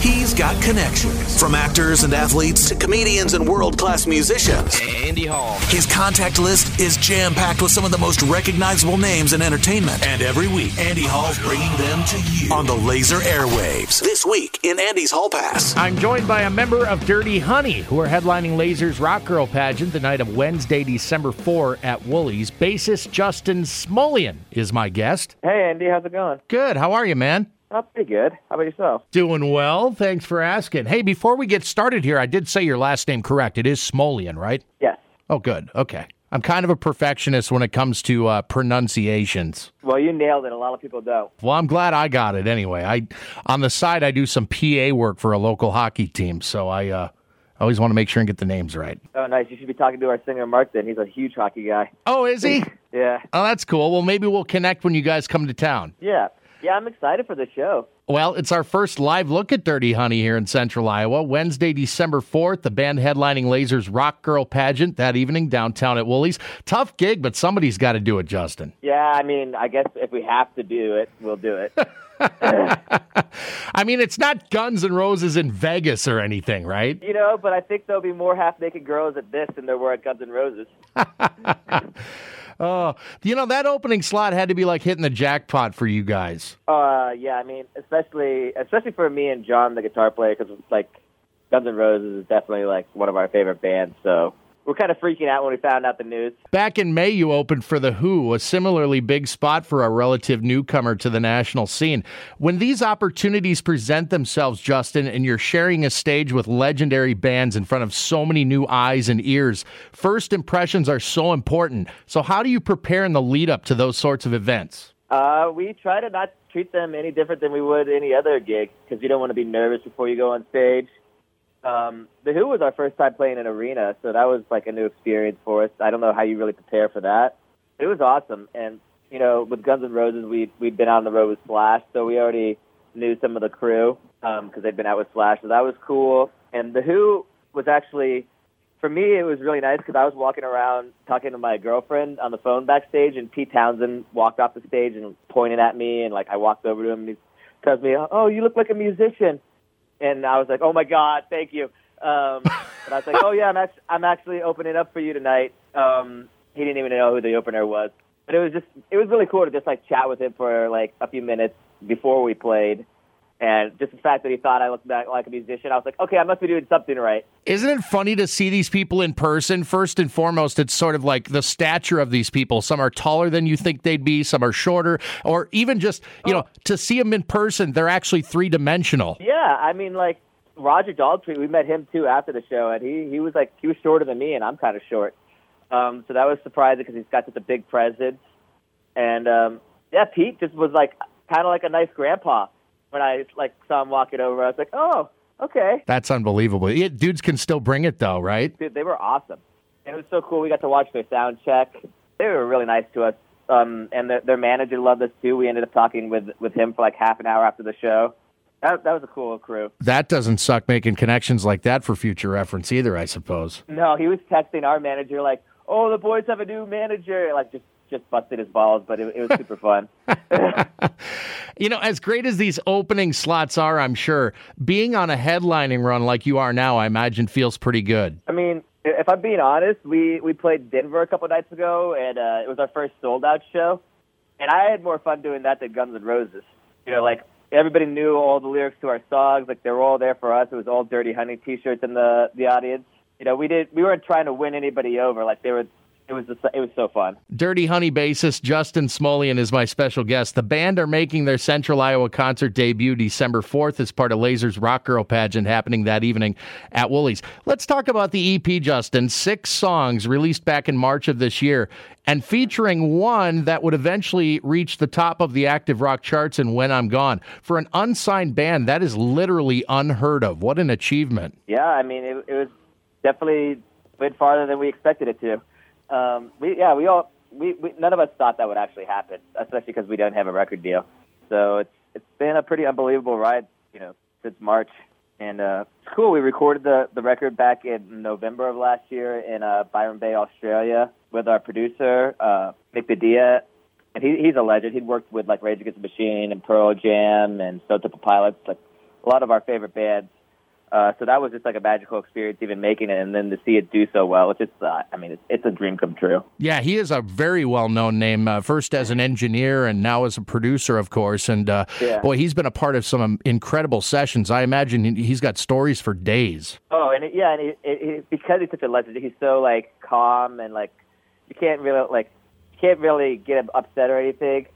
He's got connections from actors and athletes to comedians and world class musicians. Andy Hall. His contact list is jam packed with some of the most recognizable names in entertainment. And every week, Andy Hall's bringing them to you on the Lazer airwaves. This week in Andy's Hall Pass. I'm joined by a member of Dirty Honey, who are headlining Lazer's Rock Girl pageant the night of Wednesday, December 4 at Wooly's. Bassist Justin Smolian is my guest. Hey, Andy, how's it going? Good. How are you, man? Oh, pretty good. How about yourself? Doing well. Thanks for asking. Hey, before we get started here, I did say your last name correct. It is Smolian, right? Yes. Oh, good. Okay. I'm kind of a perfectionist when it comes to uh, pronunciations. Well, you nailed it. A lot of people don't. Well, I'm glad I got it anyway. I on the side I do some PA work for a local hockey team, so I uh, always want to make sure and get the names right. Oh, nice. You should be talking to our singer Mark. Then he's a huge hockey guy. Oh, is he? Yeah. Oh, that's cool. Well, maybe we'll connect when you guys come to town. Yeah. Yeah, I'm excited for the show. Well, it's our first live look at Dirty Honey here in Central Iowa. Wednesday, December 4th, the band headlining Lazers Rock Girl pageant that evening downtown at Wooly's. Tough gig, but somebody's got to do it, Justin. Yeah, I mean, I guess if we have to do it, we'll do it. I mean, it's not Guns N' Roses in Vegas or anything, right? you know, but I think there'll be more half-naked girls at this than there were at Guns N' Roses. Oh, you know, that opening slot had to be like hitting the jackpot for you guys. Uh, yeah, I mean, especially especially for me and John, the guitar player, because like Guns N' Roses is definitely like one of our favorite bands. So we're kind of freaking out when we found out the news. Back in May, you opened for The Who, a similarly big spot for a relative newcomer to the national scene. When these opportunities present themselves, Justin, and you're sharing a stage with legendary bands in front of so many new eyes and ears, first impressions are so important. So, how do you prepare in the lead up to those sorts of events? Uh, we try to not treat them any different than we would any other gig because you don't want to be nervous before you go on stage. Um, the Who was our first time playing in an arena, so that was like a new experience for us. I don't know how you really prepare for that. It was awesome, and you know, with Guns N' Roses, we we'd been out on the road with Slash, so we already knew some of the crew because they'd been out with Slash, so that was cool. And the Who was actually, for me, it was really nice because I was walking around talking to my girlfriend on the phone backstage, and Pete Townshend walked off the stage and pointed at me, and like I walked over to him, and he tells me, "Oh, you look like a musician." And I was like, "Oh my God, thank you." Um, and I was like, "Oh yeah, I'm actually, I'm actually opening up for you tonight." Um, he didn't even know who the opener was, but it was just it was really cool to just like chat with him for like a few minutes before we played, and just the fact that he thought I looked back like a musician, I was like, "Okay, I must be doing something right." Isn't it funny to see these people in person? First and foremost, it's sort of like the stature of these people. Some are taller than you think they'd be, some are shorter, or even just, you know, to see them in person, they're actually three dimensional. Yeah, I mean, like Roger Daltrey, we met him too after the show, and he he was like he was shorter than me, and I'm kind of short. Um, so that was surprising because he's got such a big presence. And um, yeah, Pete just was like kind of like a nice grandpa when I like saw him walking over. I was like, oh, okay, That's unbelievable. Yeah, dudes can still bring it though, right? dude, they were awesome. It was so cool. We got to watch their sound check. They were really nice to us. Um, and their, their manager loved us too. We ended up talking with with him for like half an hour after the show. That, that was a cool crew. That doesn't suck making connections like that for future reference either, I suppose. No, he was texting our manager like, "Oh, the boys have a new manager." Like just just busted his balls, but it, it was super fun. You know, as great as these opening slots are, I'm sure, being on a headlining run like you are now, I imagine feels pretty good. I mean, if I'm being honest, we we played Denver a couple nights ago, and uh, it was our first sold out show, and I had more fun doing that than Guns N' Roses. You know, like everybody knew all the lyrics to our songs, like they were all there for us. It was all Dirty Honey T-shirts in the the audience. You know, we did we weren't trying to win anybody over. Like they were, it was just, it was so fun. Dirty Honey bassist Justin Smolian is my special guest. The band are making their Central Iowa concert debut December 4th as part of Lazer's Rock Girl pageant happening that evening at Wooly's. Let's talk about the EP, Justin. Six songs released back in March of this year and featuring one that would eventually reach the top of the active rock charts and When I'm Gone. For an unsigned band, that is literally unheard of. What an achievement. Yeah, I mean, it, it was definitely went farther than we expected it to. Um, we yeah, we all we, we none of us thought that would actually happen, especially because we don't have a record deal. So it's it's been a pretty unbelievable ride, you know, since March. And uh, it's cool. We recorded the the record back in November of last year in uh, Byron Bay, Australia, with our producer uh, Nick DiDia, and he, he's a legend. He'd worked with like Rage Against the Machine and Pearl Jam and Stone Temple Pilots, like a lot of our favorite bands. Uh, so that was just like a magical experience, even making it, and then to see it do so well. It's just, uh, I mean, it's, it's a dream come true. Yeah, he is a very well known name. Uh, first as an engineer, and now as a producer, of course. And uh, Yeah. boy, he's been a part of some incredible sessions. I imagine he- he's got stories for days. Oh, and it, yeah, and it, it, because he's such a legend, he's so like calm and like you can't really like you can't really get upset or anything.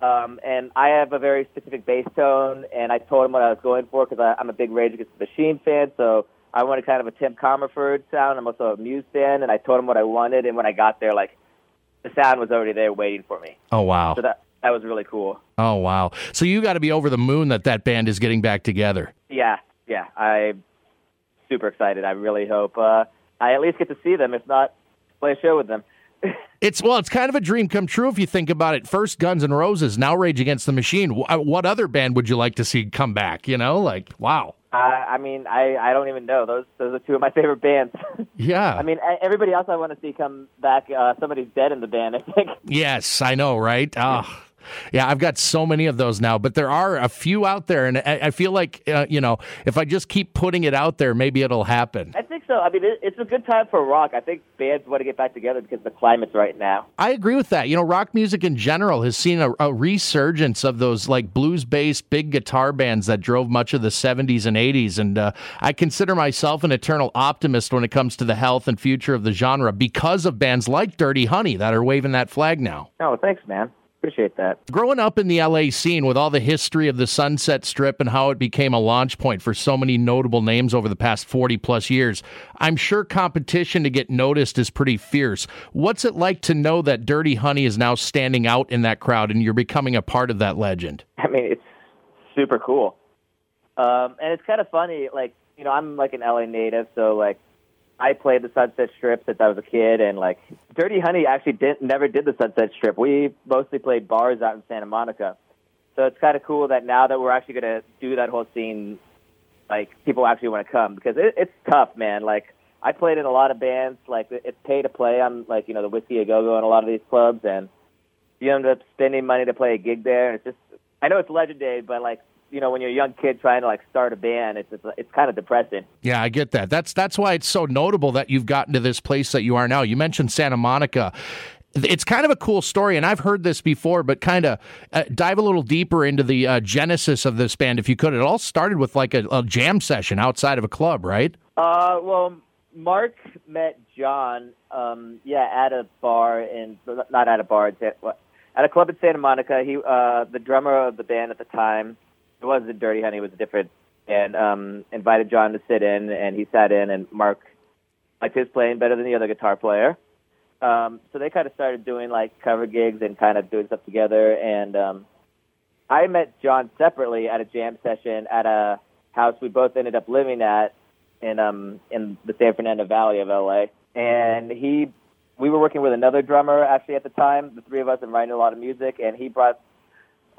Um, and I have a very specific bass tone, and I told him what I was going for because I'm a big Rage Against the Machine fan, so I wanted kind of a Tim Commerford sound. I'm also a Muse fan, and I told him what I wanted, and when I got there, like the sound was already there waiting for me. Oh wow! So that that was really cool. Oh wow! So you got to be over the moon that that band is getting back together. Yeah, yeah, I'm super excited. I really hope uh, I at least get to see them, if not play a show with them. It's well, it's kind of a dream come true if you think about it. First Guns N' Roses, now Rage Against the Machine. Uh, What other band would you like to see come back? You know, like wow. Uh, I mean, I I don't even know. Those those are two of my favorite bands. Yeah. I mean, everybody else I want to see come back. Uh, somebody's dead in the band. I think. Yes, I know, right? Oh, yeah, I've got so many of those now, but there are a few out there, and I, I feel like uh, you know, if I just keep putting it out there, maybe it'll happen. So. I mean, it, it's a good time for rock. I think bands want to get back together because the climate's right now. I agree with that. You know, rock music in general has seen a, a resurgence of those like blues-based big guitar bands that drove much of the '70s and '80s, and uh, I consider myself an eternal optimist when it comes to the health and future of the genre because of bands like Dirty Honey that are waving that flag now. Oh, thanks, man. Appreciate that. Growing up in the LA scene with all the history of the Sunset Strip and how it became a launch point for so many notable names over the past 40 plus years, I'm sure competition to get noticed is pretty fierce. What's it like to know that Dirty Honey is now standing out in that crowd and you're becoming a part of that legend? I mean, it's super cool. Um, and it's kind of funny. Like, you know, I'm like an LA native, so like, I played the Sunset Strip since I was a kid, and like, Dirty Honey actually didn't never did the Sunset Strip. We mostly played bars out in Santa Monica, so it's kind of cool that now that we're actually gonna do that whole scene, like, people actually want to come because it, it's tough, man. Like, I played in a lot of bands. Like, it's pay to play. I'm like, you know, the Whisky a Go Go and a lot of these clubs, and you end up spending money to play a gig there, and it's just I know it's legendary, but like you know when you're a young kid trying to like start a band, it's it's, it's kind of depressing. Yeah, I get that. That's that's why it's so notable that you've gotten to this place that you are now. You mentioned Santa Monica. It's kind of a cool story, and I've heard this before, but kind of uh, dive a little deeper into the uh, genesis of this band, if you could. It all started with like a, a jam session outside of a club, right? Uh, well, Mark met John, um, yeah, at a bar in not at a bar, at, at a club in Santa Monica. He, uh, the drummer of the band at the time, it wasn't Dirty Honey, it was different, and um, invited John to sit in, and he sat in, and Mark liked his playing better than the other guitar player. Um, so they kind of started doing like cover gigs and kind of doing stuff together, and um, I met John separately at a jam session at a house we both ended up living at in um in the San Fernando Valley of LA. And he we were working with another drummer actually at the time, the three of us and writing a lot of music and he brought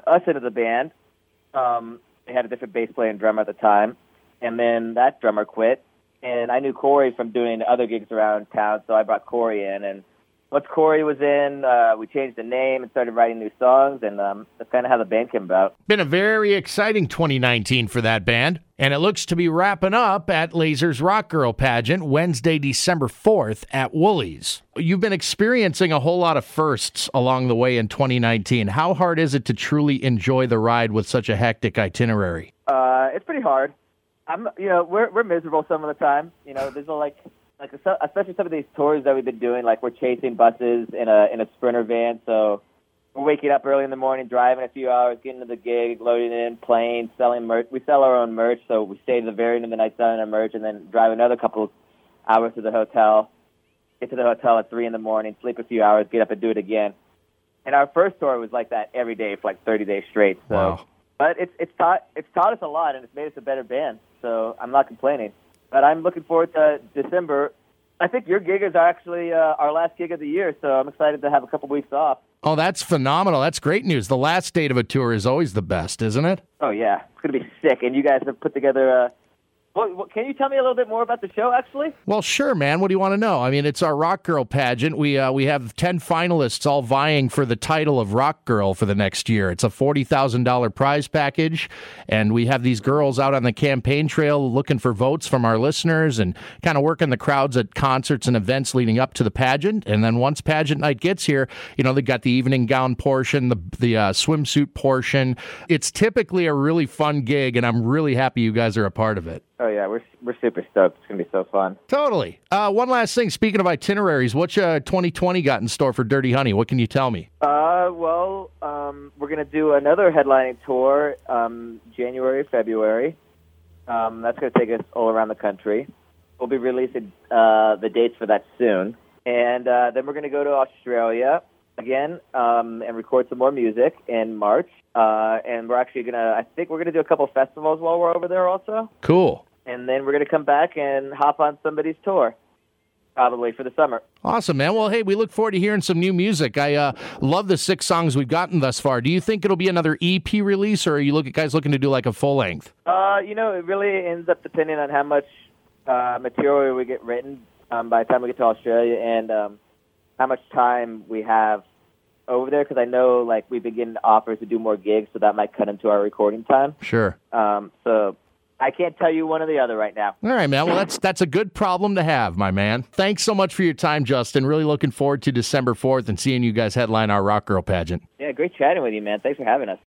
us into the band. Um they had a different bass player and drummer at the time. And then that drummer quit and I knew Corey from doing other gigs around town, so I brought Corey in and once Corey was in, uh, we changed the name and started writing new songs, and um, that's kind of how the band came about. Been a very exciting 2019 for that band, and it looks to be wrapping up at Lazer's Rock Girl pageant Wednesday, December 4th at Wooly's. You've been experiencing a whole lot of firsts along the way in 2019. How hard is it to truly enjoy the ride with such a hectic itinerary? Uh, it's pretty hard. I'm, you know, we're we're miserable some of the time. You know, there's a, like, like especially some of these tours that we've been doing. Like we're chasing buses in a in a sprinter van, so we're waking up early in the morning, driving a few hours, getting to the gig, loading in, playing, selling merch. We sell our own merch, so we stay to the very end of the night selling our merch, and then drive another couple hours to the hotel. Get to the hotel at three in the morning, sleep a few hours, get up and do it again. And our first tour was like that every day for like 30 days straight. So. Wow. But it's it's taught it's taught us a lot and it's made us a better band. So I'm not complaining. But I'm looking forward to December. I think your gig is actually uh, our last gig of the year, so I'm excited to have a couple weeks off. Oh, that's phenomenal. That's great news. The last date of a tour is always the best, isn't it? Oh yeah, it's gonna be sick. And you guys have put together a Well, well, can you tell me a little bit more about the show, actually? Well, sure, man. What do you want to know? I mean, it's our Rock Girl pageant. We uh, we have ten finalists all vying for the title of Rock Girl for the next year. It's a forty thousand dollar prize package, and we have these girls out on the campaign trail looking for votes from our listeners and kind of working the crowds at concerts and events leading up to the pageant. And then once pageant night gets here, you know they got the evening gown portion, the the uh, swimsuit portion. It's typically a really fun gig, and I'm really happy you guys are a part of it. Oh yeah, we're we're super stoked. It's gonna be so fun. Totally. Uh, one last thing. Speaking of itineraries, what's uh, 2020 got in store for Dirty Honey? What can you tell me? Uh, well, um, we're gonna do another headlining tour, um, January, February. Um, that's gonna take us all around the country. We'll be releasing uh, the dates for that soon, and uh, then we're gonna go to Australia again um, and record some more music in March. Uh, and we're actually gonna, I think we're gonna do a couple festivals while we're over there also. Cool. And then we're gonna come back and hop on somebody's tour, probably for the summer. Awesome, man. Well, hey, we look forward to hearing some new music. I uh, love the six songs we've gotten thus far. Do you think it'll be another EP release, or are you look guys looking to do like a full length? Uh, you know, it really ends up depending on how much uh, material we get written um, by the time we get to Australia and um, how much time we have over there because I know like we've been getting offers to do more gigs, so that might cut into our recording time. Sure. Um, so I can't tell you one or the other right now. All right, man. Well, that's that's a good problem to have, my man. Thanks so much for your time, Justin. Really looking forward to December fourth and seeing you guys headline our Rock Girl pageant. Yeah, great chatting with you, man. Thanks for having us.